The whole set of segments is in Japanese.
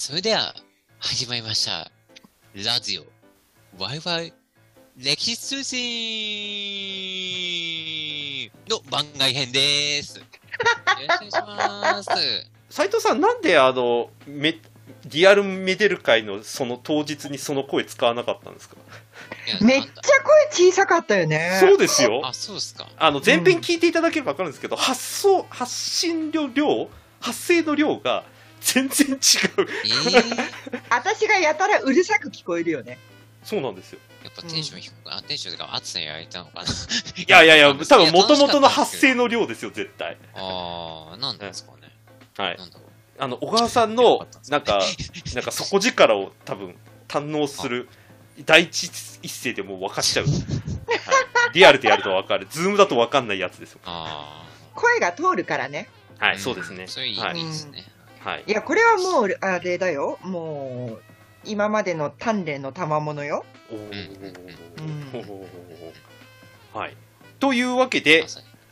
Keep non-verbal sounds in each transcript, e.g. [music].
それでは、始まりました。ラジオ、ワイワイ、歴史通信の番外編です。よろしくお願いします。斉藤さん、なんであの、め、リアルメデル会のその当日にその声使わなかったんですか？めっちゃ声小さかったよね。そうですよ。あ、そうですか。あの、前編聞いていただければわかるんですけど、発送、発信量、量、発生の量が全然違う。えー、私がやたらうるさく聞こえるよね。そうなんですよ。やっぱテンション低く、あ、テンションとか暑さにやられたのかな？いやいやいや、[laughs] いや多分元々の楽しかったんです発けど生の量ですよ、絶対。あー、なんですかね。はい。なんだろう。あの、小川さんの、なんか、なんか底力を多分堪能する第一一声でもう分かっちゃう。はい、リアルでやると分かる。ズームだと分かんないやつですよ。あ声が通るからね。ー。はい、そうですね。それいい,、はいいですね。はいい。や、これはもう、あれだよ。もう、今までの鍛錬の賜物よ。はい。というわけで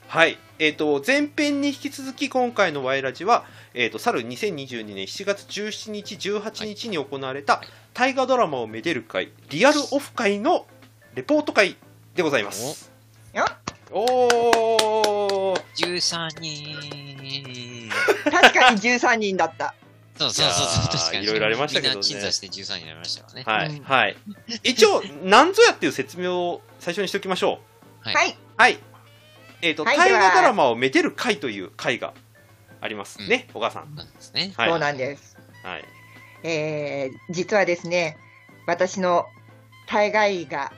はい。えっ、と、前編に引き続き今回のワイラジは、えっ、と、去る2022年7月17日、18日に行われた大河ドラマをめでる会、リアルオフ会のレポート会でございます。よおー13人。確かに13人だった。そうそうそうそう、確かに。いろいろありましたけどねみんな鎮座して13人になりましたからね。はい、うんはい。一応、なんぞやっていう説明を最初にしておきましょう。はいはい。はい。えっ、と、はい大河ドラマをめでる会という会がありますね、小川さん。なんですね。はい。そうなんです。はい。えー、実はですね、私の大概が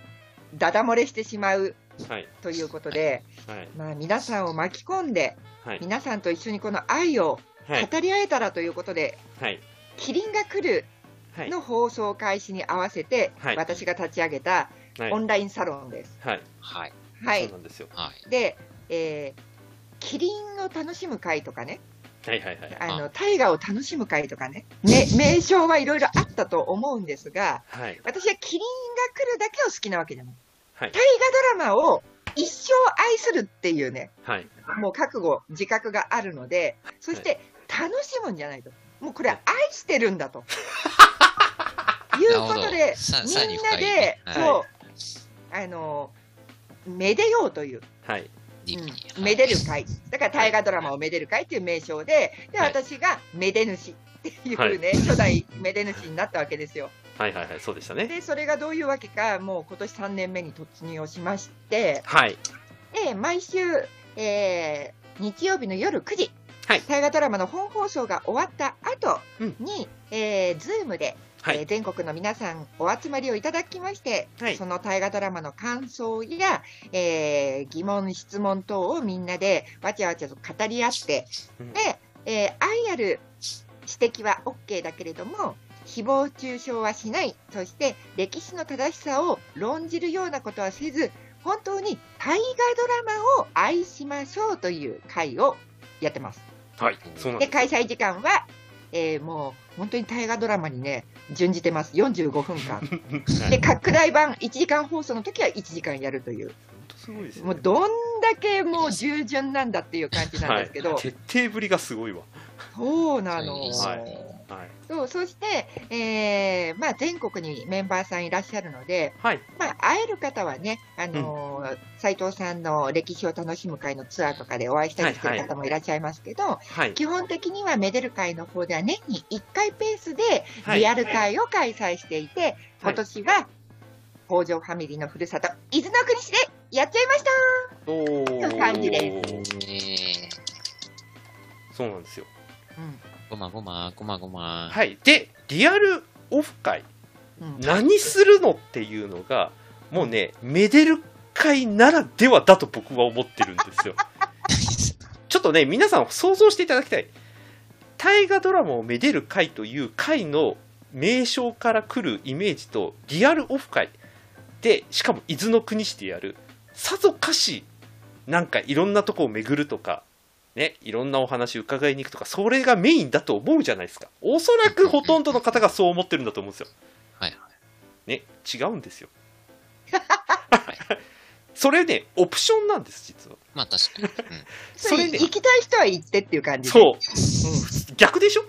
ダダ漏れしてしまうはい。ということで、はい。まあ皆さんを巻き込んで、はい。皆さんと一緒にこの愛をはい。語り合えたらということで、はい。キリンが来るはい。の放送開始に合わせて、はい私が立ち上げたはいオンラインサロンです。はい。はい。はい。そうなんですよ。はい。で、えー、キリンを楽しむ会とかね、はいはいはい。あの、大河を楽しむ会とかね、ね、名称はいろいろあったと思うんですが、はい。私はキリンが来るだけを好きなわけじゃない。はい。大河ドラマを一生愛するっていうね、はい。もう覚悟、自覚があるので、そして楽しむんじゃないと。もうこれは愛してるんだと。[laughs] いうことでみんなで深いね、はいそう、あの、めでようという、はい。うんめでる会。だから大河ドラマをめでる会っていう名称で、で、はい私がめで主っていうはいね、初代めで主になったわけですよ。はいはいはい。そうでしたね。で、それがどういうわけか、もう今年3年目に突入をしまして、はい。で、毎週、えー日曜日の夜9時、はい大河ドラマの本放送が終わった後うんに、えー、ズームで、はいえー全国の皆さんお集まりをいただきまして、はいその大河ドラマの感想や、えー疑問、質問等をみんなでわちゃわちゃと語り合って、うんで、えー愛ある指摘は OK だけれども、誹謗中傷はしない、そして歴史の正しさを論じるようなことはせず、本当に大河ドラマを愛しましょうという会をやってます。はい。そうなんで。開催時間は、えーもう本当に大河ドラマにね、準じてます。45分間。は [laughs] いで、拡大版1時間放送の時は1時間やるという、本当すごいですね。もうどんだけもう従順なんだっていう感じなんですけど、はい、徹底ぶりがすごいわ。そうなの。はいはい。そうそして、えーまあ、全国にメンバーさんいらっしゃるので、はい。まあ、会える方はね、あのー斉藤さんの歴史を楽しむ会のツアーとかでお会いしたりしてる方もいらっしゃいますけど、はい。基本的にはめでる会の方では年に1回ペースではいリアル会を開催していて、今年は北条ファミリーのふるさと、伊豆の国市でやっちゃいましたおーいう感じでえー、そうなんですよ。ごまごま、ごまごま。はい。で、リアルオフ会、何するのっていうのが、もうね、めでる会ならではだと僕は思ってるんですよ。[laughs] ちょっとね、皆さん想像していただきたい。大河ドラマをめでる会という会の名称から来るイメージと、リアルオフ会で、しかも伊豆の国市でやる、さぞかし、なんかいろんなとこを巡るとか、ね、いろんなお話伺いに行くとか、それがメインだと思うじゃないですか。おそらくほとんどの方がそう思ってるんだと思うんですよ。[laughs] はいね、違うんですよ。[laughs] それね、オプションなんです、実は。まあ確かに。うん [laughs] それそれで行きたい人は行ってっていう感じで。そう。う逆でしょ？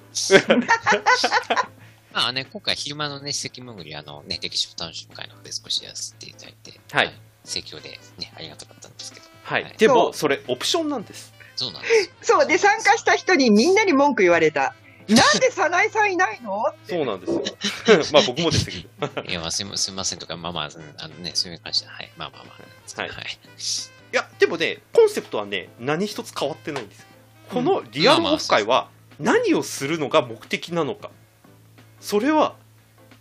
まあね、今回昼間のね、史跡巡り、あのね、歴史を楽しむ会の方で少しやらせていただいて、はい盛況でね、ありがたかったんですけど。はいはい。でも、それ、オプションなんです。そうなんです。[laughs] そう、で、参加した人にみんなに文句言われた。なんで早苗さんいないの？ってそうなんですよ。[laughs] まあ、僕もでしたけど。いや、まあすみすみませんとか、まあまあ、うんあのね、そういう感じで、はい。まあまあまあ。はいはい。いや、でもね、コンセプトはね、何一つ変わってないんですよ。このリアルオフ会は何をするのが目的なのか。それは、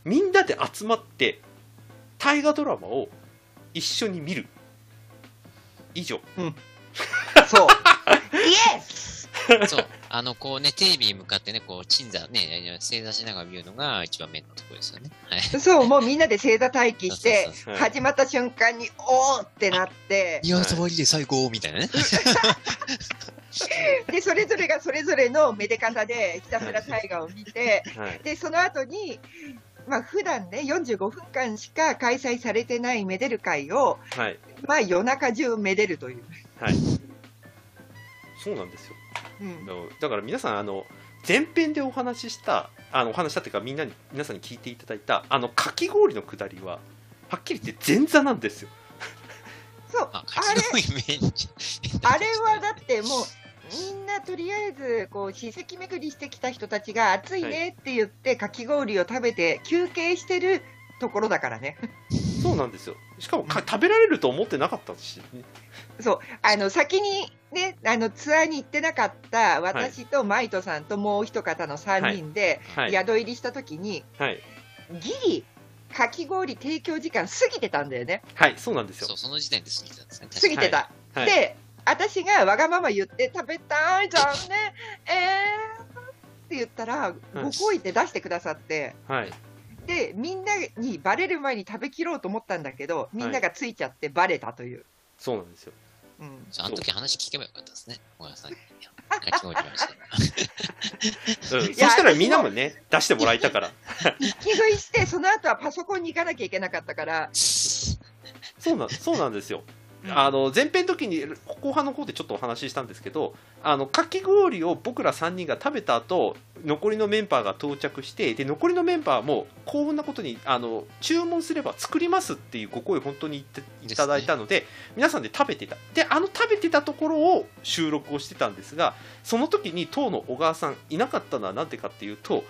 みんなで集まって、大河ドラマを一緒に見る。以上。そう。イエスそう。あの、こうね、テレビに向かってね、こう、鎮座、ね、正座しながら見るのが一番メインのところですよね。はい。そう、もうみんなで正座待機してそうそうそう、始まった瞬間に、おーってなって、いや、触りで最高みたいなね。で、それぞれがそれぞれのめで方でひたすら大河を見て、はい。で、その後に、まあ普段ね、45分間しか開催されてないめでる会を、はい。まあ夜中中めでるという。はい。そうなんですよ。うんだから皆さん、あの、前編でお話しした、あの、お話ししたっていうか、みんなに、皆さんに聞いていただいた、あの、かき氷のくだりは、はっきり言って前座なんですよ。そう、あ、あれ。あれはだってもう、みんなとりあえずこう史跡巡りしてきた人たちが暑いねって言ってかき氷を食べて休憩してるところだからね。そうなんですよ。しかもか、食べられると思ってなかったし、そうあの先にねあのツアーに行ってなかった私とマイトさんともう一方の3人ではい。宿入りした時に、はい。ギリかき氷提供時間過ぎてたんだよねはい、そうなんですよその時点で過ぎてたんですね。過ぎてた。はい。で私がわがまま言って食べたい残念えーって言ったらご好意って出してくださって。はい。でみんなにバレる前に食べきろうと思ったんだけどみんながついちゃってバレたという、そうなんですよ。うん、あの時話聞けばよかったですね。ごめんなさい。[laughs] かき氷の話で。うん、そしたらみんなもね、出してもらえたから。一気食いしてその後はパソコンに行かなきゃいけなかったから、[laughs] そうなん、そうなんですよ。うん。あの前編の時に後半の方でちょっとお話ししたんですけどあのかき氷を僕ら3人が食べた後残りのメンバーが到着してで残りのメンバーも幸運なことにあの注文すれば作りますっていうご声を本当に言っていただいたので皆さんで食べてた。であの食べてたところを収録をしてたんですがその時に当の小川さんいなかったのはなんでかっていうと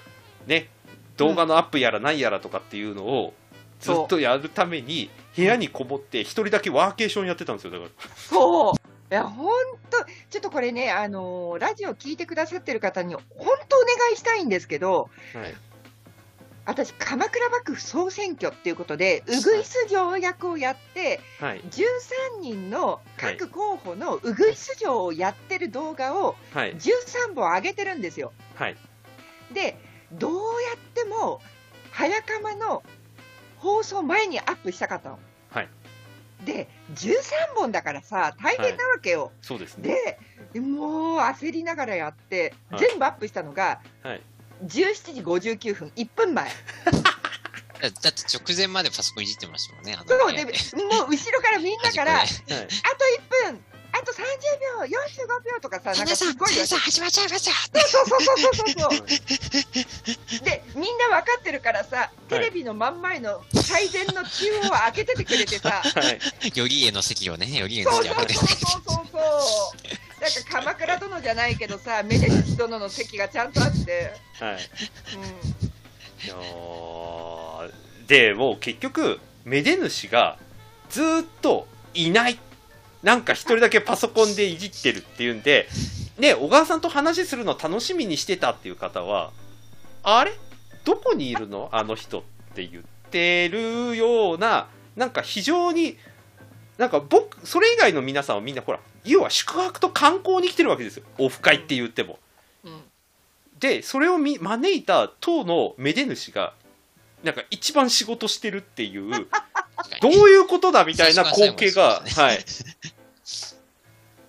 ね動画のアップやら何やらとかっていうのをずっとやるために部屋にこもって一人だけワーケーションやってたんですよだから。そう。いや本当ちょっとこれね、あのーラジオ聞いてくださってる方に本当お願いしたいんですけどはい。私鎌倉幕府総選挙っていうことでウグイス城役をやってはい。13人の各候補のウグイス城をやってる動画をはい。13本上げてるんですよ。はい。でどうやっても早釜の放送前にアップしたかったの。はいで13本だからさ大変なわけよ。そうですねでもう焦りながらやって、はい全部アップしたのがはい17時59分1分前。だ [laughs] だって直前までパソコンいじってましたもんね。あのそうでもう後ろからみんなからあと端っこ1はい分あと30秒45秒とかさなんかすごいよさん始まっちゃいますよ。そうそうそうそうそうそう。で、みんな分かってるからさ、テレビの真ん前の最善の中央を開けててくれてさ、はい。頼家の席をね、頼家のそう席を開けてそうそうそうそうそう。なんか鎌倉殿じゃないけどさ、めでたし殿の席がちゃんとあって、はい。うん、いやーでもう結局めで主がずーっといないなんか一人だけパソコンでいじってるっていうんでね小川さんと話するの楽しみにしてたっていう方はあれ？どこにいるの？あの人って言ってるようななんか非常になんか僕それ以外の皆さんはみんなほら要は宿泊と観光に来てるわけですよ。オフ会って言っても。うん、でそれをみ招いた当のめで主がなんか一番仕事してるっていう [laughs] どういうことだみたいな光景が、はい、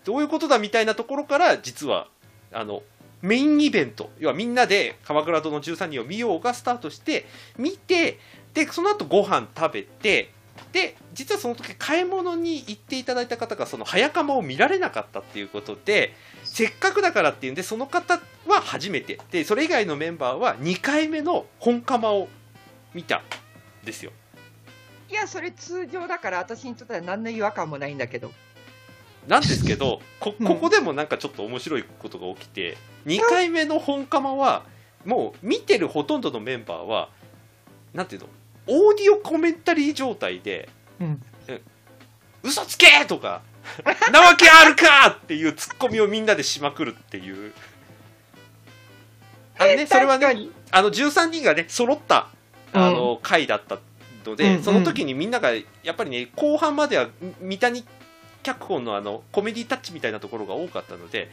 どういうことだみたいなところから実はあのメインイベント要はみんなで「鎌倉殿の13人」を見ようがスタートして見てでその後ご飯食べてで実はその時買い物に行っていただいた方がその早釜を見られなかったっていうことでせっかくだからっていうんでその方は初めて。でそれ以外のメンバーは2回目の本釜を見たんですよいや、それ通常だから、私にとっては何の違和感もないんだけど。なんですけどこ [laughs] うんここでもなんかちょっと面白いことが起きて2回目の本釜はもう見てるほとんどのメンバーはなんていうのオーディオコメンタリー状態でうん。嘘つけとか [laughs] なわけあるかっていうツッコミをみんなでしまくるっていうあのね、それはね。あの13人がね揃ったあの回だったので、うんその時にみんながやっぱりね後半までは三谷脚本のあのコメディタッチみたいなところが多かったので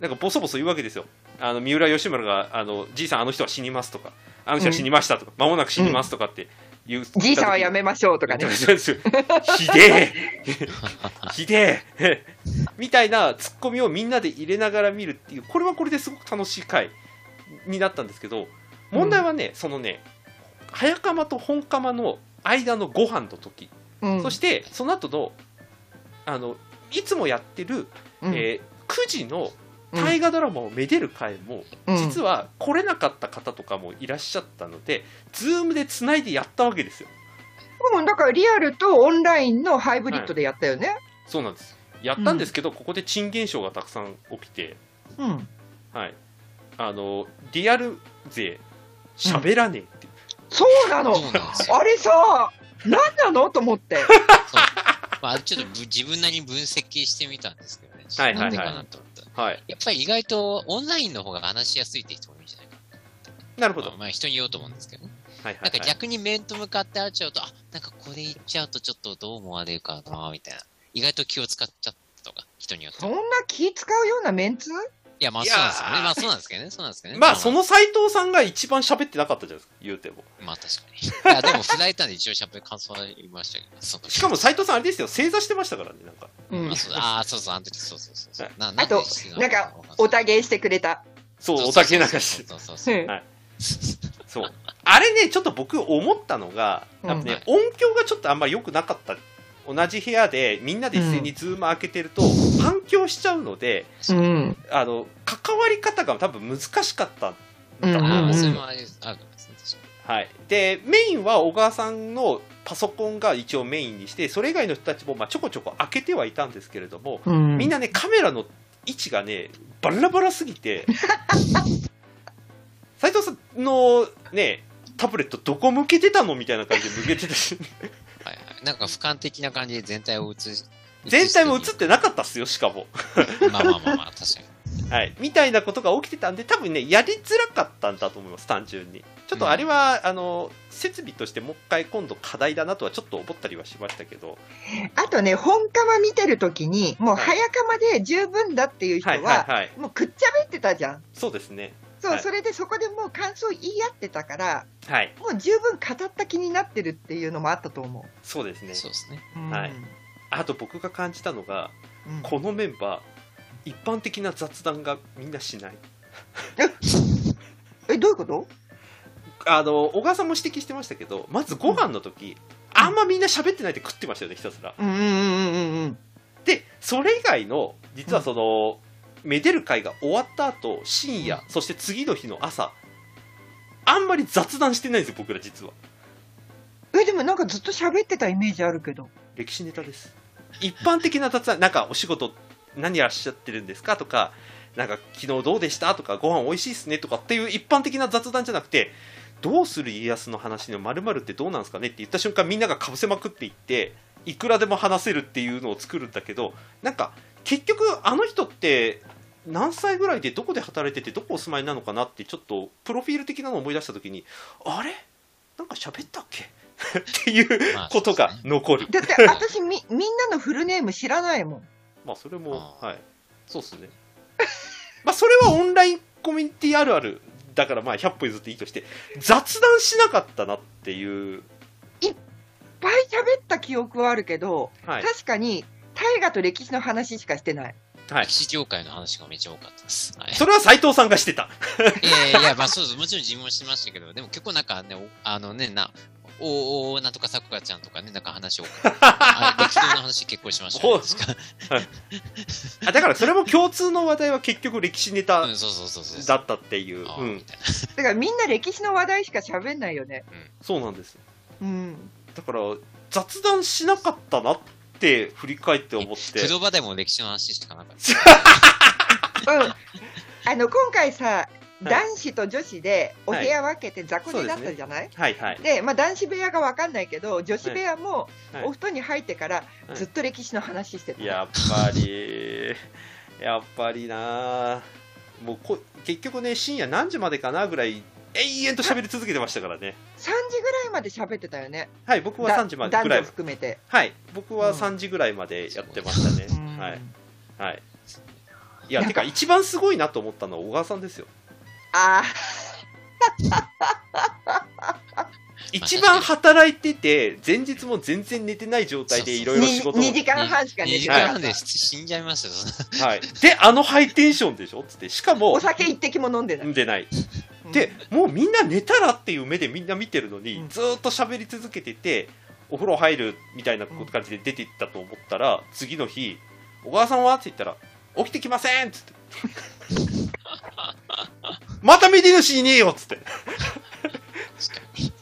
なんかボソボソ言うわけですよ。あの三浦義村があのじいさんあの人は死にますとかあの人は死にましたとか、間もなく死にますとかって言う、じいさんはやめましょうとかね。そうですよひでえ。ひでえ。[laughs] [laughs] みたいなツッコミをみんなで入れながら見るっていうこれはこれですごく楽しい回になったんですけど問題はね、そのね早釜と本釜の間のご飯の時、うんそしてその後のあのいつもやってる、うんえー9時の大河ドラマをめでる回も、うん実は来れなかった方とかもいらっしゃったので、ズームでつないでやったわけですよ。うん、だからリアルとオンラインのハイブリッドでやったよね。そうなんです。やったんですけど、ここで珍現象がたくさん起きて、うん。はい。あの、リアル勢、喋らねえっていう。そうなの。そうなんですよ。あれさ、何なの？と思って。[laughs] まあ、ちょっとぶ自分なりに分析してみたんですけどね。はいはいはいなんでかなと思った。はい。やっぱり意外とオンラインの方が話しやすいって人もいるんじゃないかなるほど。な。まあ人に言おうと思うんですけどね。はいはい、なんかはい。逆に面と向かって会っちゃうと、あ、なんかこれ言っちゃうとちょっとどう思われるかな、みたいな。意外と気を使っちゃったとか、人によっては。そんな気使うようなメンツ？いや、まあそうなんですよね。まあそうなんですけどね。そうなんですけどね。まあ、その斎藤さんが一番喋ってなかったじゃないですか、言うても。まあ確かに。いや、でも振られたんで一応喋る感想は言いましたけど、そ [laughs] のしかも斎藤さんあれですよ、正座してましたからね、なんか。うんまあ、そうあー [laughs] そうそう、あの時そうそうそうそう。なあとなんか、おたげしてくれた。そう、お酒流し。そうそうそう。うんはいそう。あれね、ちょっと僕思ったのが、多分ね、音響がちょっとあんまり良くなかった。同じ部屋でみんなで一斉にズーム開けてると反響しちゃうので、うん。あの、関わり方が多分難しかったんだはい。で、メインは小川さんのパソコンが一応メインにして、それ以外の人たちもまあちょこちょこ開けてはいたんですけれども、うんみんなね、カメラの位置がね、バラバラすぎて、斉藤さんのね、タブレットどこ向けてたの？みたいな感じで向けてたし。なんか俯瞰的な感じで全体を映し、[laughs] 全体も映映ってなかったっすよ、しかも。て [laughs] まあまあまあまあ、確かに。はい。みたいなことが起きてたんで、多分ね、やりづらかったんだと思います、単純に。ちょっとあれは、あの、設備としてもう一回今度課題だなとはちょっと思ったりはしましたけど、あとね、本釜見てるときに、もうはい早釜で十分だっていう人は。もうくっちゃべってたじゃん。そうですね。そう、はいそれでそこでもう感想言い合ってたから、はい。もう十分語った気になってるっていうのもあったと思そうですね。そうですね。う。うんはいあと僕が感じたのが、うんこのメンバー、一般的な雑談がみんなしない。[laughs] え、どういうこと？あの、小川さんも指摘してましたけど、まずご飯の時、あんまみんな喋ってないで食ってましたよね、ひたすら。うんうんうんうんうん。で、それ以外の、実はその、めでる会が終わった後、深夜、そして次の日の朝、あんまり雑談してないんですよ、僕ら実は。え、でもなんかずっと喋ってたイメージあるけど。歴史ネタです。一般的な雑談、なんかお仕事何やらっしゃってるんですか？とか、なんか昨日どうでした？とか、ご飯美味しいっすね？とかっていう一般的な雑談じゃなくて、どうする家康の話の〇〇ってどうなんですかね？って言った瞬間みんながかぶせまくっていって、いくらでも話せるっていうのを作るんだけど、なんか結局あの人って何歳ぐらいでどこで働いててどこお住まいなのかなってちょっとプロフィール的なのを思い出した時に、あれ？なんか喋ったっけ？[laughs] っていうまあことがそうですね残る。だって私み、みんなのフルネーム知らないもん。まあそれも、あはい。そうっすね。[laughs] まあそれはオンラインコミュニティあるある。だからまあ100歩譲っていいとして、雑談しなかったなっていう。いっぱい喋った記憶はあるけど、はい。確かに大河と歴史の話しかしてない。はい歴。史業界の話がめっちゃ多かったです。はい。それは斉藤さんがしてた。いやいやいや、まあそうです。もちろん自分もしてましたけど、でも結構なんかね、おあのね、な、おおなんとかさくらちゃんとかね、なんか話を。あ歴史の話結構しましたね。ほう確かあだからそれも共通の話題は結局歴史ネタうん、そうそうそうそう。だったっていう、だからみんな歴史の話題しか喋んないよね。そうなんですうん。だから雑談しなかったなって振り返って思っな。て風呂場でも歴史の話しかなかった。[laughs] うん。あの、今回さ、男子と女子でお部屋分けて雑魚寝だったじゃない、はいはいで、まあ、男子部屋が分かんないけど、女子部屋もはいお布団に入ってからはいずっと歴史の話してた。やっぱりやっぱりなもうこ結局ね深夜何時までかなぐらい永遠と喋り続けてましたからね。3時ぐらいまで喋ってたよね。はい僕はだ3時までぐらい含めて。はい僕はうん。3時ぐらいまでやってましたね、うんはいはい。いやてか一番すごいなと思ったのは小川さんですよ。あ一番働いてて前日も全然寝てない状態でいあ、ろいろ仕事を2時間半しか寝2時てなかった間半で死んじゃいましたよ。はい、であのハイテンションでしょ？つってしかもお酒一滴も飲んでない。んでないうんで、もうみんな寝たらっていう目でみんな見てるのに、うんずーっと喋り続けててお風呂入るみたいな感じで出ていったと思ったら、次の日「小川さんは?」って言ったら「起きてきません!」っつって「[laughs] またメディ主いねえよ!」っつって確かに。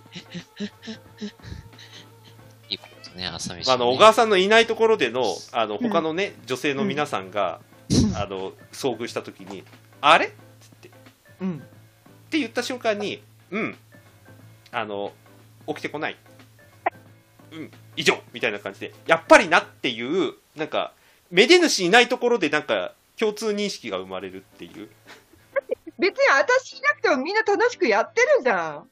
いいことね、朝飯、ね。あの小川さんのいないところでのあのうん他のね、女性の皆さんが、うんあの遭遇した時に「あれ?」っつってうん。って言った瞬間に、うん、あの、起きてこない。うん、以上みたいな感じで、やっぱりなっていう、なんか、めで主いないところでなんか、共通認識が生まれるっていう。別に私いなくてもみんな楽しくやってるじゃん。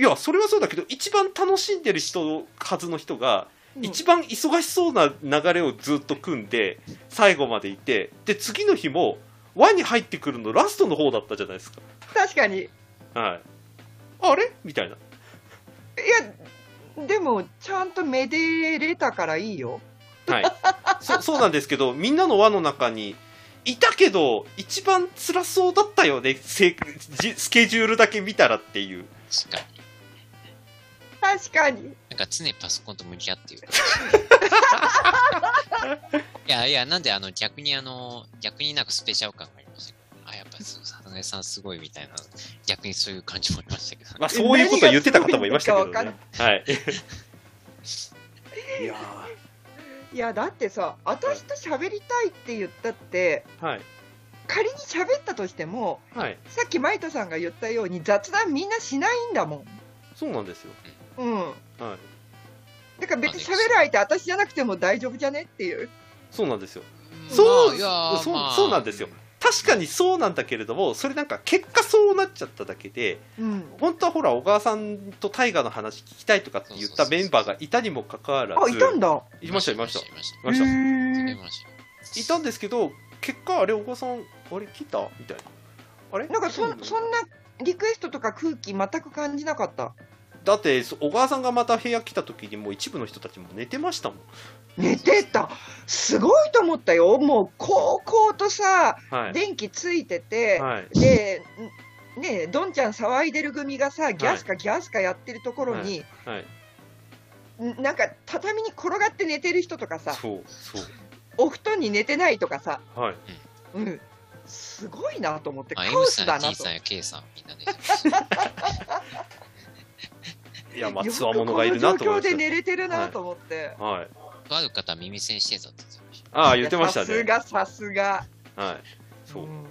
いや、それはそうだけど、一番楽しんでる人、はずの人が、うん一番忙しそうな流れをずっと組んで、最後までいて、で、次の日も、輪に入ってくるのラストの方だったじゃないです確かに。いか。はい。あれ？みたいな。や、でも、ちゃんとめでれたからいいよ。はい、そそうなんですけど、みんなの輪の中にいたけど、一番辛そうだったよね、せじスケジュールだけ見たらっていう。確かに。確かに。なんか常にパソコンと向き合っている。[laughs] いやいや、なんであの逆にあの、逆になんかスペシャル感がありましたけど、あ、やっぱり佐藤さんすごいみたいな、逆にそういう感じもありましたけど、まあ、そういうことを言ってた方もいましたけどね。はい。[laughs] いやいや、だってさ、私と喋りたいって言ったって、ーはい。仮に喋ったとしても、はい。さっきマイトさんが言ったように雑談みんなしないんだもん。そうなんですよ。うん。はい。だから別に喋る相手私じゃなくても大丈夫じゃねっていう。そうなんですよ。うんそうまあいやーそうまあそうなんですよ確かにそうなんだけれども、それなんか結果そうなっちゃっただけで、うん。本当はほら、小川さんと大河の話聞きたいとかって言ったメンバーがいたにもかかわらあ、ず、いたんだ。いました、いました。いました。いました。へいーました。いたんですけど、結果、あれ、小川さん、あれ、来たみたいな。あれ？なんかそうんそんなリクエストとか空気全く感じなかった。だって、そ小川さんがまた部屋来た時に、もう一部の人たちも寝てましたもん。寝てた。すごいと思ったよ。もう、こうこうとさ、はい。電気ついてて、はい。で、んねえ、どんちゃん騒いでる組がさ、ギャスかギャスかやってるところに、はい。んなんか畳に転がって寝てる人とかさ、そう、そう。お布団に寝てないとかさ、はい。うん、すごいなと思って、カあ、オ M さん、スだなとさん。や K さん、みんなで。[laughs] いや、まつわものがいるなと思いましで寝れてるなと思って。た。はい。とある方は耳栓してたって言ってました。ああ、言ってましたね。さすが、さすが。はい。そう。ん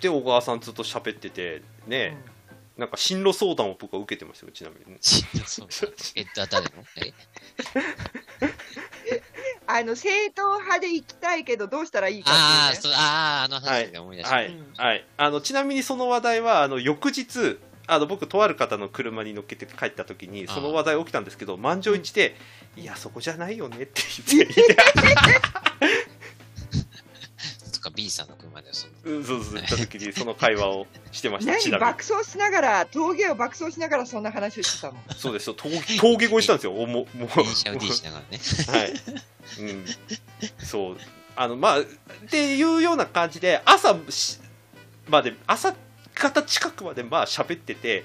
で、小川さんずっと喋ってて、ね、なんか進路相談を僕は受けてましたよ、ちなみにね。そうえ、だ、誰の？え？[laughs] あの正統派で行きたいけどどうしたらいいかああ、っていうね。そう、ああ、あの話で思い出した。はい、うんはい。あの、ちなみにその話題は、あの、翌日、あの、僕、とある方の車に乗っけて帰った時に、その話題起きたんですけど、満場一致で、いや、そこじゃないよねって言って、と [laughs] か B さんの車でそのうんそうそう、言った時にその会話をしてました、ち何。爆走しながら峠を爆走しながらそんな話をしてたもん。そうですよ、峠峠越えしたんですよ、おももう。電車を D しながらね。はい。うん。そう。あの、まあ、っていうような感じで、朝しまで、朝方近くまでまあ喋ってて、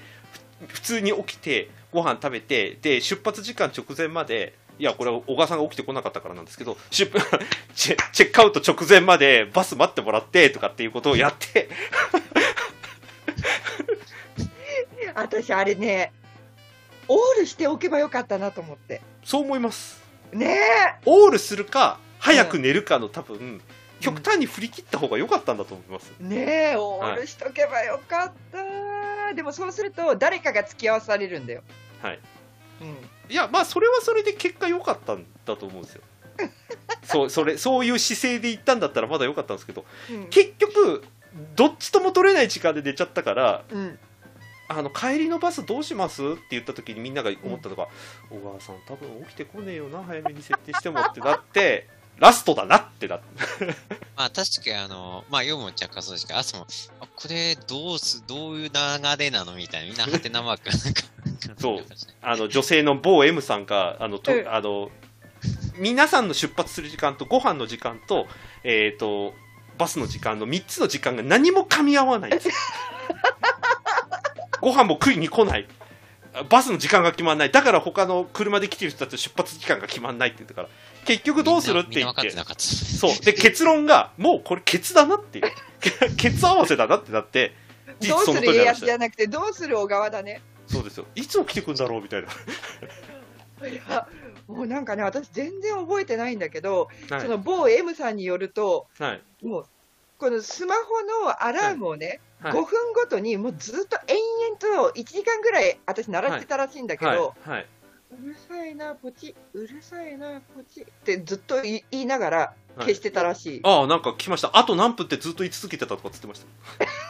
ふ普通に起きて、ご飯食べてで出発時間直前までいやこれは小川さんが起きてこなかったからなんですけど出 [laughs] チェチェックアウト直前までバス待ってもらってとかっていうことをやって。[laughs] 私、あれね、オールしておけばよかったなと思って。そう思います。ねオールするか早く寝るかの多分極端に振り切った方が良かったんだと思います、え、ねえ、オールしとけばよかった。でもそうすると、誰かが付き合わされるんだよ。はいうん。いやまあそれはそれで結果良かったんだと思うんですよ [laughs] そうそれそういう姿勢で行ったんだったらまだ良かったんですけどうん結局どっちとも取れない時間で寝ちゃったからうん。あの帰りのバスどうしますって言った時にみんなが思ったのが、小川さん多分起きてこねえよな早めに設定してもってなってラストだなってなって。[laughs] まあ確かにあの、まあ夜も若干そうですけど、朝も、あこれどうす、どういう流れなのみたいな、みんなハテナマークなんか。そう。あの女性の某 M さんがあのと、うん。あの皆さんの出発する時間とご飯の時間と,、えー、とバスの時間の3つの時間が何も噛み合わないんですよ。[laughs] ご飯も食いに来ないバスの時間が決まんない。だから他の車で来てる人たちの出発時間が決まんないって言ったから結局どうするって言って。って。そう。で結論がもうこれケツだなっていう。[laughs] ケツ合わせだなってなって。実どうする家康じゃなくて、どうする小川だね。そうですよ。いつ起きてくんだろうみたいな、いや、もうなんかね、私全然覚えてないんだけど、はい。その某 M さんによると、はい。もう、このスマホのアラームをね、はい5分ごとにもうずっと延々と1時間ぐらい私鳴らしてたらしいんだけど、はいはい、うるさいな、ポチ、うるさいな、ポチってずっと言いながらはい消してたらしい。ああ、なんか来ました。あと何分ってずっと言い続けてたとかっつってまし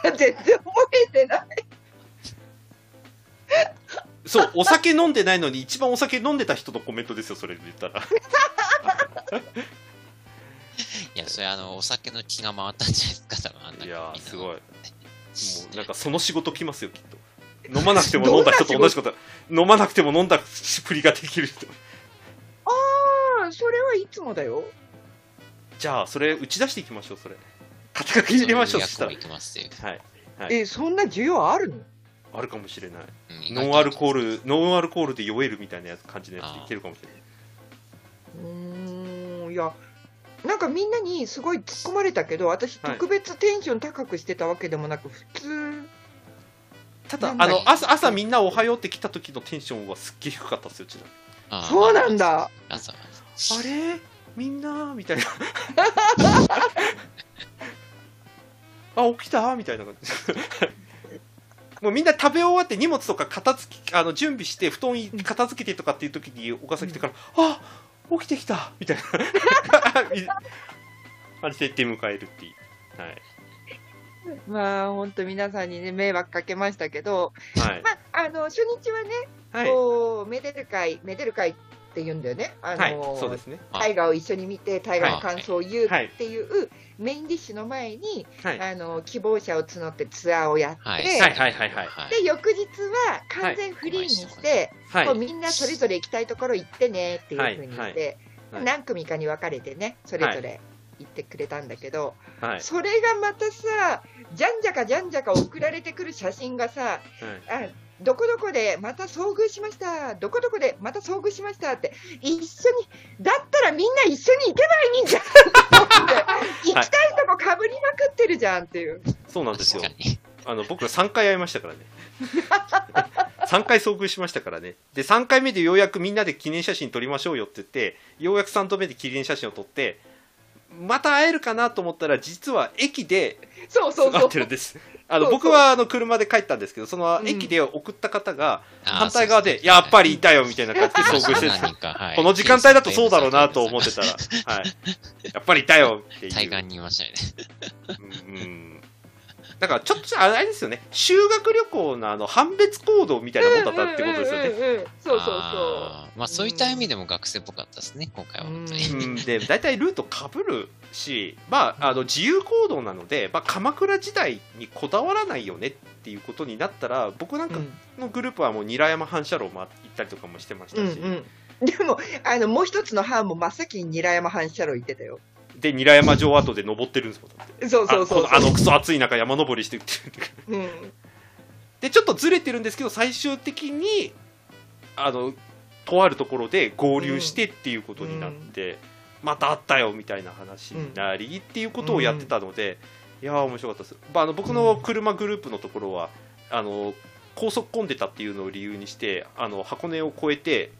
た。全然覚えてない。そう、お酒飲んでないのに一番お酒飲んでた人のコメントですよ、それで言ったら。いや、それあの、お酒の気が回ったんじゃないですか、多分あんないやすごい。もうなんかその仕事来ますよ、きっと。飲まなくても飲んだ人と同じこと。[laughs] 飲まなくても飲んだふりができる人。ああ、それはいつもだよ。じゃあ、それ打ち出していきましょう、それ。肩書き入れましょう、そしたら。はい。はいえ、そんな需要あるの？あるかもしれない。うんノンアルコー。ル、ノンアルコールで酔えるみたいなやつ感じのやついけるかもしれない。うーん、いや、なんかみんなにすごい突っ込まれたけど、私、はい特別テンション高くしてたわけでもなく、普通、ただ、あの、朝、朝みんなおはようって来た時のテンションはすっげえ低かったですよ、ちなみに。そうなん。だ。朝はあれ？みんな？みたいな。[laughs] あ、起きた？みたいな感じ。もうみんな食べ終わって荷物とか片付きあの準備して布団片付けてとかっていう時に岡崎来てから、あ起きてきたみたいな感じで出迎えるっていう。はい。まあ、本当皆さんにね、迷惑かけましたけど、はい。まあ、あの、初日はね、はい。こう、めでる会、めでる会って言うんだよね。あの、はい。そうですね。大河を一緒に見て、大河の感想を言うはいっていうメインディッシュの前に、はい。あの希望者を募ってツアーをやって、はい。はいはいはいはいで翌日は完全フリーにして、はい。みんなそれぞれ行きたいところ行ってねっていうふうに言って、何組かに分かれてね、それぞれ行ってくれたんだけど、はい。それがまたさ、じゃんじゃかじゃんじゃか送られてくる写真がさ、はいあどこどこでまた遭遇しました、どこどこでまた遭遇しましたって、一緒に、だったらみんな一緒に行けばいいんじゃんと思って行きたいとこかぶりまくってるじゃんっていう。そうなんですよ。あの僕ら3回会いましたからね。3回遭遇しましたからね。で、3回目でようやくみんなで記念写真撮りましょうよって言って、ようやく3度目で記念写真を撮って、また会えるかなと思ったら、実は駅でそうそうそう会って。るんです。[laughs] あの僕はあの車で帰ったんですけど、そのうん駅で送った方が、反対側で、やっぱりいたよみたいな感じで [laughs] 遭遇して何人かはいこの時間帯だとそうだろうなと思ってたら、[laughs] はい。やっぱりいたよっていう。対岸にいましたよね。だからちょっとあれですよね、修学旅行のあの判別行動みたいなもんだったってことですよね。そうそうそあーまあそういった意味でも学生っぽかったですね、今回は本当に。うんで大体ルートかぶるし、まあ、あの自由行動なので、まあ、鎌倉時代にこだわらないよねっていうことになったら僕なんかうんのグループはもう韮山反射炉も行ったりとかもしてましたし、うんうん。でも、あの、もう一つの班も真っ先に韮山反射炉行ってたよ。で韮山城跡で登ってるんですもんだってそうそうそうそう。あこのあのクソ暑い中山登りしてってうん。でちょっとずれてるんですけど最終的にあのとあるところで合流してっていうことになって、また会ったよみたいな話になりっていうことをやってたので、いやー面白かったです、まあ、あの僕の車グループのところはあの高速混んでたっていうのを理由にしてあの箱根を越えて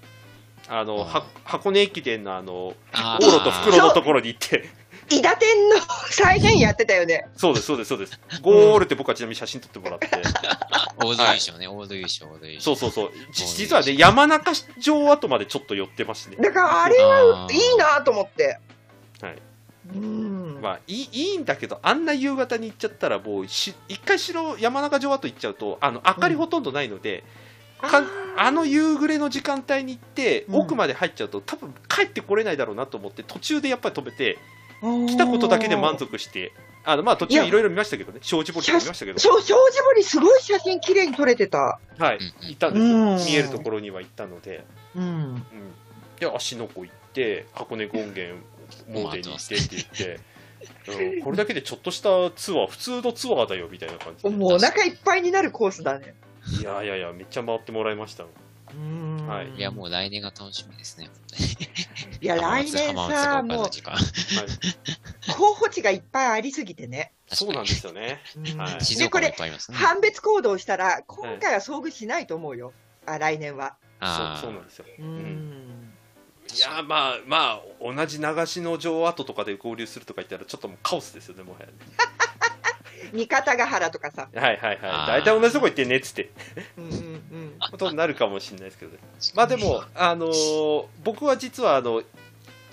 あのは箱根駅伝のあのあ往路と袋のところに行って。伊達天の再現やってたよね。そうですそうですそうです。ゴールって僕はちなみに写真撮ってもらって [laughs] オールド優勝ね、オールド優勝、オールド優勝。そうそうそう。じ実はね山中城跡までちょっと寄ってましてね。だからあれはいいなと思って。はい。うん。まあいいいいんだけどあんな夕方に行っちゃったらもうし一回城山中城跡行っちゃうとあの明かりほとんどないので、かあの夕暮れの時間帯に行って、うん。奥まで入っちゃうと多分帰ってこれないだろうなと思って途中でやっぱり止めて来たことだけで満足してあのまあ途中いろいろ見ましたけどね。障子堀とか見ましたけど。そう、障子堀すごい写真綺麗に撮れてた。はい。行ったんですよ、うん。見えるところには行ったので、うん。うん、で芦ノ湖行って箱根権現詣に行ってって言って。うん、これだけでちょっとしたツアー普通のツアーだよみたいな感じで。もうお腹いっぱいになるコースだね。いやいやいやめっちゃ回ってもらいましたうんはいいや、もう来年が楽しみですね。いや、[laughs] 来年さ、もうう。候補地がいっぱいありすぎてね。そうなんですよねうんはい静岡もいっぱいありますね。判別行動したら、今回は遭遇しないと思うよ。あ、来年は。あそうそうなんですようん。いやまあまあ同じ長篠城跡とかで合流するとか言ったらちょっともうカオスですよねもはやね三方ヶ原とかさ。はいはいはい。大体同じとこ行ってねっつって。うんうんうん。ことになるかもしれないですけど。ねまあでもあのー僕は実はあの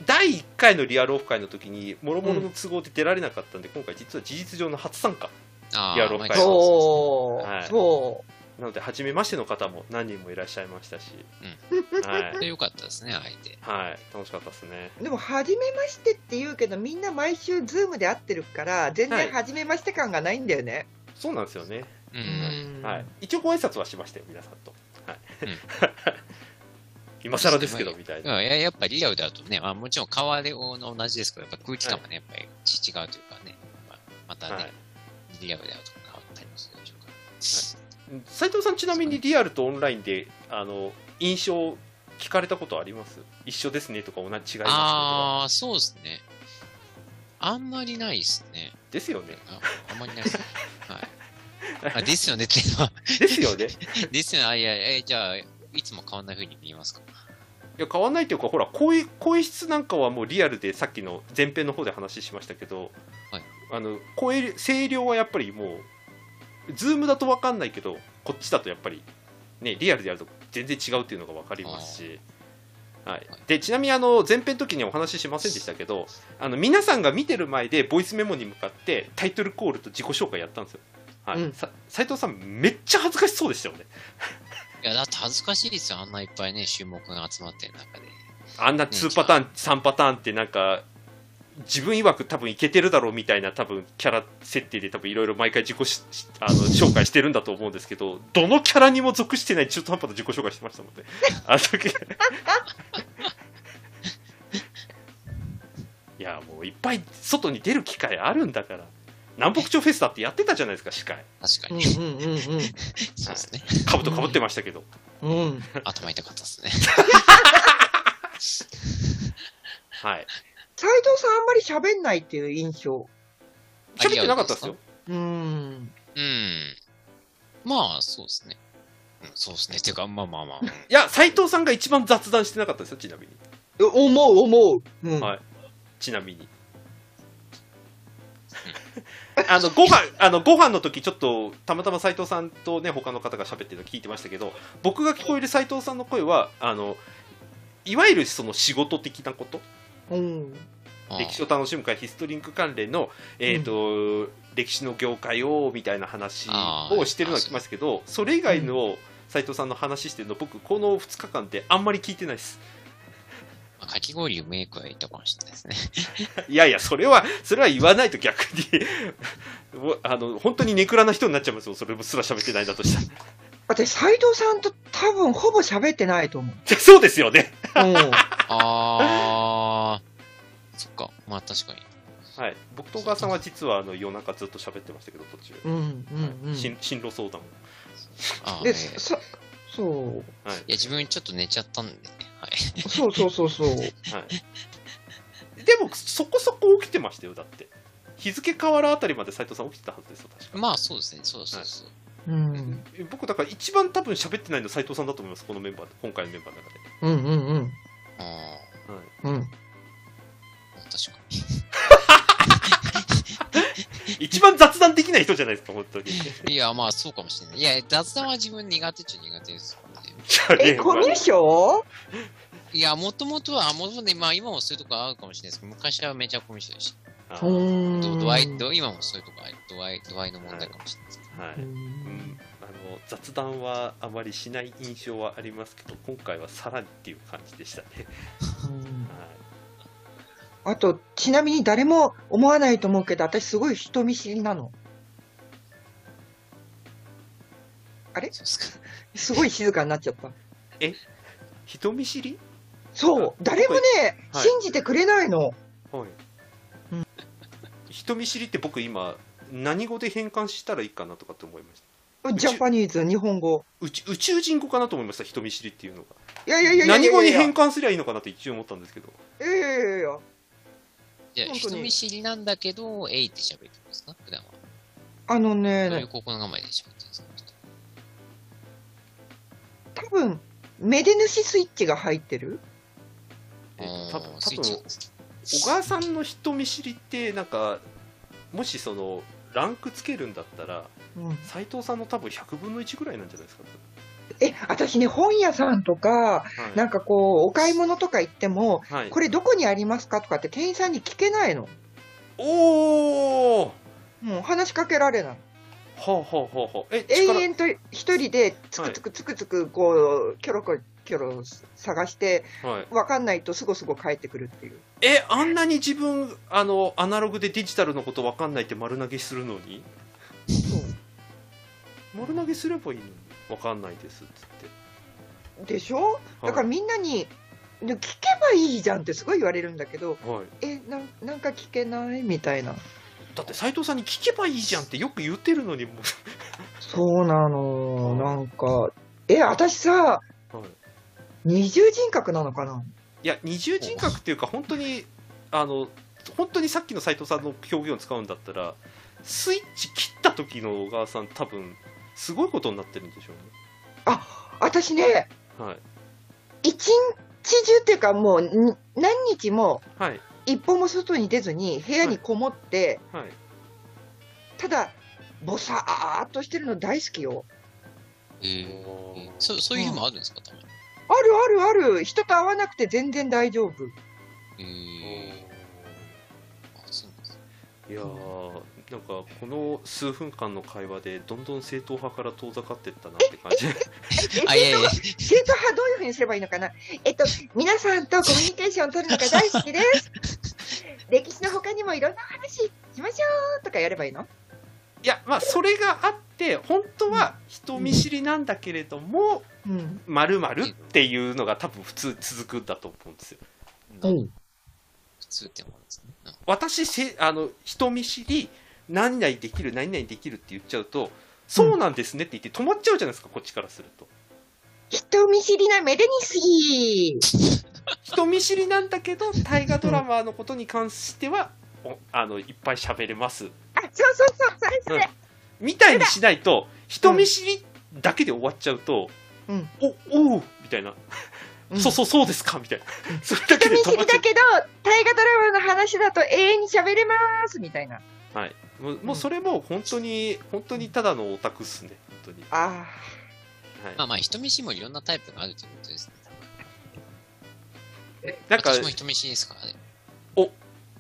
第1回のリアルオフ会の時にもろもろの都合で出られなかったんで、今回実は事実上の初参加。あやろうかいそう、はい。そなので初めましての方も何人もいらっしゃいましたし、はい、でよかったですね、相手。はい、楽しかったですね。う。でも、初めましてって言うけど、みんな毎週ズームで会ってるから、全はい。然初めまして感がないんだよね。そうなんですよね、う。うん。んはい、一応ご挨拶はしましたよ皆さんと、はい。うん。[laughs] 今更ですけどみたいな、いややっぱりリアルだとね、まあ、もちろん川で同じですけど、やっぱ空気感もね、やっぱり違うというかね、まあ、またね、はい。リアルであると変わったりもするでしょうから。斉藤さんちなみにリアルとオンラインであの印象聞かれたことあります？一緒ですねとか同じ違いますねああ、そうですね。あんまりないですね。ですよねああんまりないですね。はい。[laughs] あ、ですよねっていうのは、ですよね [laughs] ですよね。あ、いや、え、じゃあ、いつも変わんない風に見えますか？いや変わんないというかほら声声質なんかはもうリアルでさっきの前編の方で話しましたけど、はいあの声声量はやっぱりもうズームだと分かんないけどこっちだとやっぱりねリアルでやると全然違うっていうのが分かりますし。はい、でちなみにあの前編の時にはお話ししませんでしたけどあの皆さんが見てる前でボイスメモに向かってタイトルコールと自己紹介やったんですよ、はいうんさ斉藤さんめっちゃ恥ずかしそうでしたよね [laughs] いや、だって恥ずかしいですよ。あんないっぱいね、注目が集まってる中で。あんな2パターン、3パターンってなんか、自分曰く多分いけてるだろうみたいな多分キャラ設定で多分いろいろ毎回自己しあの紹介してるんだと思うんですけど、どのキャラにも属してない中途半端な自己紹介してましたもんね。[laughs] あの時。いや、もういっぱい外に出る機会あるんだから。南北朝フェスタってやってたじゃないですか、司会。うん確かに。うんうん [laughs] そうですね。かぶとかぶってましたけど。うん。うん。頭痛かったですね。[laughs] はい。斉藤さんあんまり喋んないっていう印象。喋ってなかったですよ。うん。うん。まあ、そうですね。うん、そうですね。っていうか、まあまあまあ。う [laughs] んいや、斉藤さんが一番雑談してなかったですよ、ちなみに。思う思う。うん。はいちなみに。[laughs] あのご飯あのご飯の時ちょっとたまたま斉藤さんとね他の方が喋ってるの聞いてましたけど僕が聞こえる斉藤さんの声はあのいわゆるその仕事的なこと歴史を楽しむ会ヒストリンク関連の、えーと歴史の業界をみたいな話をしてるのは聞きましたけどそれ以外の斉藤さんの話してるの僕この2日間であんまり聞いてないですまあかき氷メイクはいいとかもしれないですね。[laughs] いやいや、それは、それは言わないと逆に、あの、本当にネクラな人になっちゃいますよ。それすら喋ってないんだとしたら。私、斉藤さんと多分ほぼ喋ってないと思う。[laughs] そうですよね。うん。あー。そっか。まあ確かに。はい。僕とお母さんは実はあの夜中ずっと喋ってましたけど、途中。うんうんうん。進進路相談あーえーそそう。はい。いや、自分ちょっと寝ちゃったんでね。はい。そうそうそうそう。はい。でも、そこそこ起きてましたよ、だって。日付変わるあたりまで斉藤さん起きてたはずですよ、確か。まあ、そうですね。そうそうそう。うん。僕、だから一番多分喋ってないの斉藤さんだと思います、このメンバーで、今回のメンバーの中で。うんうんうん。あはいうん。あ、確かに。[laughs] 一番雑談できない人じゃないですか、本当に。いや、まあ、そうかもしれない。いや、雑談は自分苦手っちゃ苦手ですからね。え、コミュ障いや、もともとは、もともとね、まあ、今もそういうとこあるかもしれないですけど、昔はめちゃコミュ障でした。ど度合い、ど今もそういうとこある？度合い、度合いの問題かもしれないですけど。はい。ううんん、あの雑談はあまりしない印象はありますけど、今回はさらにっていう感じでしたね。はいあと、ちなみに誰も思わないと思うけど、私すごい人見知りなの。そうですごい静かになっちゃった。人見知り？そう。誰もね、はい。信じてくれないの。はい、うん。人見知りって僕今何語で変換したらいいかなとかって思いました。ジャパニーズ、日本語。宇宙宇宙人語かなと思いました人見知りっていうのが。いやいやいやいやいや何語に変換すりゃいいのかなって一応思ったんですけど。いやいやいやいや。じゃあ、人見知りなんだけど、えいって喋ってるんですか？普段は。あのどういうね、心構えで喋ってるんですか？多分、メデヌシスイッチが入ってる。えあたースイッチなんですね。小川さんの人見知りってなんかもしそのランクつけるんだったらうん。斉藤さんの多分100分の1ぐらいなんじゃないですか、え、私ね、本屋さんとか、はい。なんかこう、お買い物とか行っても、はい、これどこにありますかとかって店員さんに聞けないの。おおもう話しかけられない。ほうほうほうほう。え永力遠と一人でつくつくつくつくこう、キョロキョロ探して、はい。わかんないとすごすご帰ってくるっていう。えあんなに自分あのアナログでデジタルのこと分かんないって丸投げするのに？丸投げすればいいのに分かんないですっつって。でしょ？だからみんなに、で聞けばいいじゃんってすごい言われるんだけど、はい、はい、え、なんなんか聞けないみたいな。だって斉藤さんに聞けばいいじゃんってよく言ってるのにも。そうなの。なんか、え、私さ、う、はい、二重人格なのかな？いや二重人格っていうか本当にあの本当にさっきの斉藤さんの表現を使うんだったらスイッチ切った時の小川さん多分すごいことになってるんでしょ私ね、うねはい一日中っていうかもうに何日もはい一歩も外に出ずに部屋にこもって、はいただ、ぼさーっとしてるの大好きよ。えーえーそそういう日もあるんですかたまに？あるあるある。人と会わなくて全然大丈夫。えー、あ、そうなんですね。いやーなんかこの数分間の会話でどんどん正統派から遠ざかっていったなって感じえ [laughs] あ、いやいやいや。生徒派どういうふうにすればいいのかな？えっと、皆さんとコミュニケーションを取るのが大好きです。[laughs] 歴史の他にもいろんな話しましょうとかやればいいの？いやまあそれがあって本当は人見知りなんだけれどもうん。〇〇っていうのが多分普通続くんだと思うんですよ普通ってもんですね。うん私せあの人見知り何々できる何々できるって言っちゃうとそうなんですねって言って止まっちゃうじゃないですかこっちからすると。人見知りなメデニスギー。人見知りなんだけど大河ドラマのことに関してはおあのいっぱい喋れます。あ、そうそうそう、それそれ。みたいにしないと人見知りだけで終わっちゃうと、うん。おおうみたいな、うん。そうそうそうですかみたいな。それだけ人見知りだけど、大河ドラマの話だと永遠に喋れますみたいな。うはいもうもうそれも本当に本当にただのオタクっすね本当に、あはいまあまあ、人見知りもいろんなタイプがあるということですね。なんか私も人見知りですからね。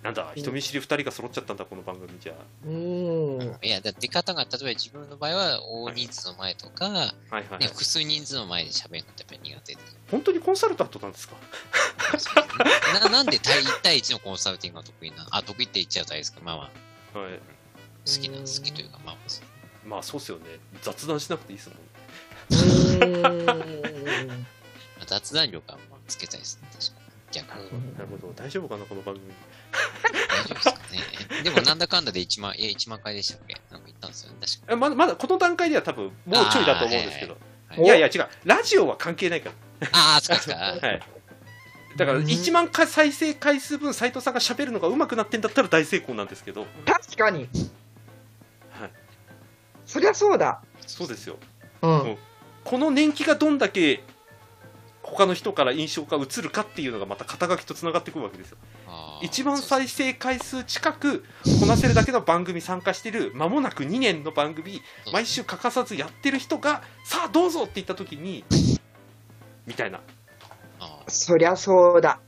なんだ人見知り2人が揃っちゃったんだこの番組じゃあ。うん。いや、だって出方が、例えば自分の場合は大人数の前とか、はいはい、はいね、複数人数の前で喋るのってやっぱり苦手で。本当にコンサルタントなんですか？[laughs] ななんで対1対1のコンサルティングが得意なあ、得意って言っちゃうとあれですけど、まあまあ、はい好きな、好きというか、まあまあそう、まあそうっすよね。雑談しなくていいですもん。[laughs] 雑談力はまあつけたいですね、確かに。逆に。なるほど。大丈夫かなこの番組。大丈夫ですかね。でもなんだかんだで1万、いや、1万回でしたっけ？なんか言ったんですよね、確か。えまだまだこの段階では多分もうちょいだと思うんですけど。に。はい。いやいや違う。ラジオは関係ないかああ、そっかそっか。ら [laughs] はい。だからうん。1万回再生回数分斉藤さんが喋るのが上手くなってんだったら大成功なんですけど。確かに。はいそりゃそうだ。そうですようん。うんこの年季がどんだけ他の人から印象が移るかっていうのがまた肩書きとつながってくるわけですよあー一番再生回数近くこなせるだけの番組参加してる間もなく2年の番組毎週欠かさずやってる人がさあどうぞって言った時にみたいなあーそりゃそうだ。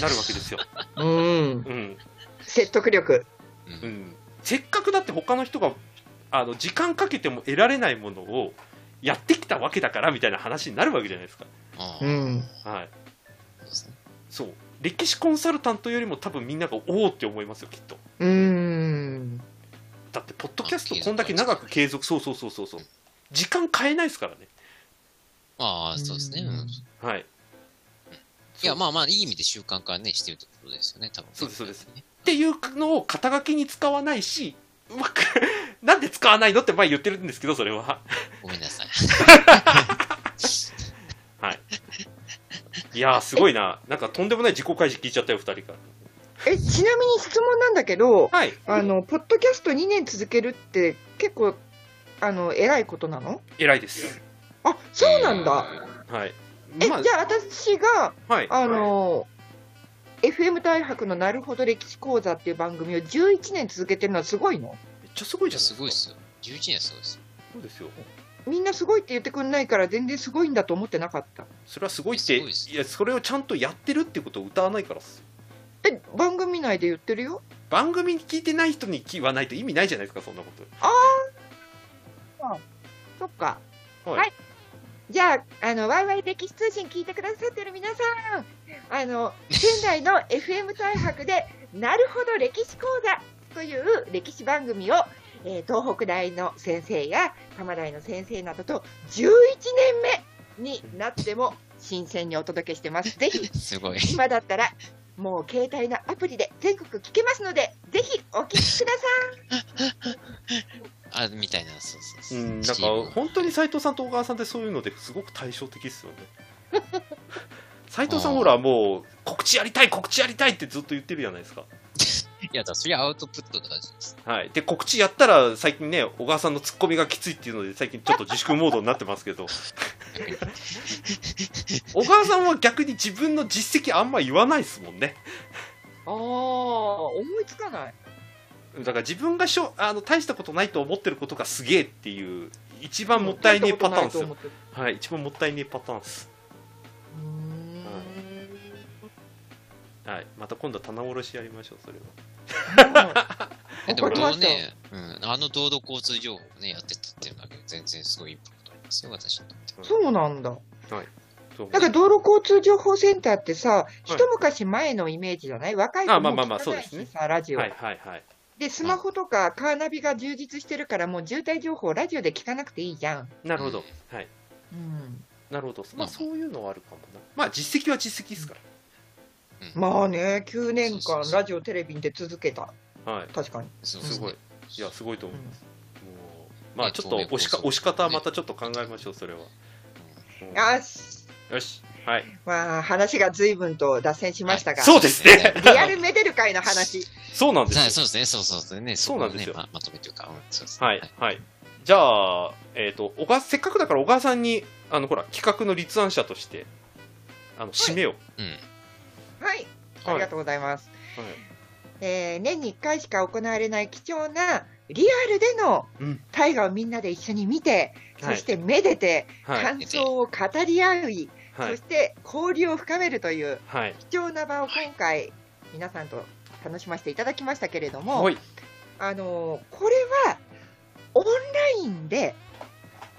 なるわけですよ、うん。うん説得力。ううんん、せっかくだって他の人があの時間かけても得られないものをやってきたわけだからみたいな話になるわけじゃないですか、うん。はい、そう。歴史コンサルタントよりも多分みんながおおって思いますよきっと。うーん。だってポッドキャストこんだけ長く継続そうそうそうそうそう。時間変えないですからね。ああ、そうですね。うん。はい。いや、まあまあ、いい意味で習慣化ね、してるってことですよね、多分。そうですそうです。ね。っていうのを肩書きに使わないし [laughs] なんで使わないのって前言ってるんですけどそれは。ごめんなさい。[laughs] い。やーすごいな。なんかとんでもない自己開示聞いちゃったよ2人からえ、ちなみに質問なんだけど、はい。あの、ポッドキャスト2年続けるって結構、あの、偉いことなの？偉いです。あ、そうなんだ。はい。え、まあじゃあ私が、はい。あの、FM 大博のなるほど歴史講座っていう番組を11年続けてるのはすごいの？めっちゃすごいじゃないすごいですよ。11年すごいですよ。そうですよみんなすごいって言ってくんないから全然すごいんだと思ってなかった。それはすごいっていやそれをちゃんとやってるってことを歌わないからっすえ、番組内で言ってるよ？番組聞いてない人に言わないと意味ないじゃないですかそんなことそっか。はいはいじゃあ、あの、ワイワイ歴史通信聞いてくださってる皆さん、あの、仙台の FM 大博で、なるほど歴史講座という歴史番組を、えー東北大の先生や多摩大の先生などと11年目になっても新鮮にお届けしてます。[laughs] ぜひ、すごい。今だったら、もう携帯のアプリで全国聞けますので、ぜひお聞きください。[laughs] あ、みたいな、そうそうそうう。んなんか本当に斉藤さんと小川さんってそういうのですごく対照的ですよね [laughs] 斉藤さんほらもう告知やりたい告知やりたいってずっと言ってるじゃないですか。いや、だからそれはアウトプットとかです。はい、で告知やったら最近ね小川さんのツッコミがきついっていうので最近ちょっと自粛モードになってますけど。[laughs] 小川さんは逆に自分の実績あんま言わないですもんね。ああ、思いつかない。だから自分がしょあの大したことないと思ってることがすげえっていう一番もったいねえパターンですよ、はい、一番もったいねえパターンです、はい、また今度棚卸しやりましょうそれは。[laughs] えでも、ね、うん、あの道路交通情報をね、やってたっていうだけで全然すごいインパクトありますよ、私にとって。そうなんだ。そう。なんか道路交通情報センターってさ、一昔前のイメージじゃない？若い子もあまあまあまあ聞かないそうですしさ、ラジオ。はいはいはい。で、スマホとかカーナビが充実してるから、もう渋滞情報ラジオで聞かなくていいじゃん。なるほど、はい。うん、なるほど。まあうん。そういうのはあるかもな。まあ実績は実績ですかうんまあね、9年間ラジオ、テレビに出続けた。らはい。確かに。すごい。ですねいやすごいと思います、もうまあねちょっと押しか押し方はまたちょっと考えましょうそれは、うん。よし。よし。はい。まあ、話が随分と脱線しましたが、そうですね。[laughs] リアルメデル会の話。[laughs] そうなんですよ。はいそうですね、そうそうそうね、そうなんですよ。ままとめというか、うんそうですね。はい、はい。じゃあ、えっ、と、小川、せっかくだから小川さんに、あの、ほら、企画の立案者として、あの、締めを。うん。はい、ありがとうございます。はいえー年に1回しか行われない貴重なリアルでのうん大河をみんなで一緒に見て、はいそしてめでて、はい。感想を語り合い、はいそし。て交流を深めるというはい。貴重な場を今回、皆さんと楽しませていただきましたけれども、はい。あのーこれはオンラインで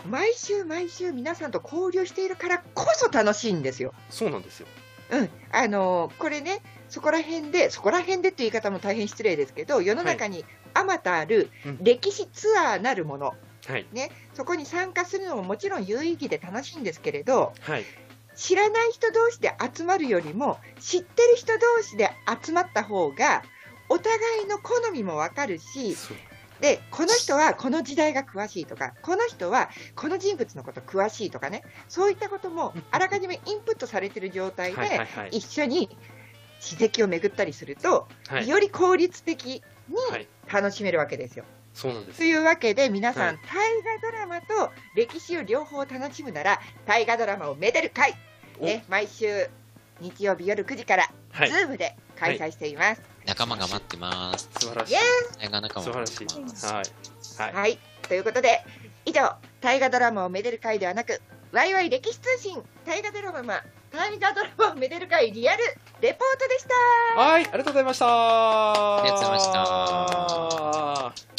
毎週毎週皆さんと交流しているからこそ楽しいんですよ。そうなんですよ。うん、あのーこれね、そこら辺で、そこら辺でっていう言い方も大変失礼ですけど、世の中にあまたあるうん。歴史ツアーなるもの、はい。ね、そこに参加するのももちろん有意義で楽しいんですけれど、はい。知らない人同士で集まるよりも、知ってる人同士で集まった方が、お互いの好みもわかるし、で、この人はこの時代が詳しいとか、この人はこの人物のこと詳しいとかね、そういったこともあらかじめインプットされてる状態で。一緒に史跡を巡ったりすると、はい。より効率的にはい楽しめるわけですよ。そうなんですと。いうわけで、皆さん、はい大河ドラマと歴史を両方楽しむなら、大河ドラマをめでる会、おね、毎週日曜日夜9時から、はい。ズームで開催しています。仲間が待ってます。素晴らしい。大河仲間が待ってます。はい。はい。はい、ということで、以上、大河ドラマをめでる会ではなく、ワイワイ歴史通信、大河ドラマ、大河ドラマをめでる会リアルレポートでした。はい、ありがとうございました。ありがとうございました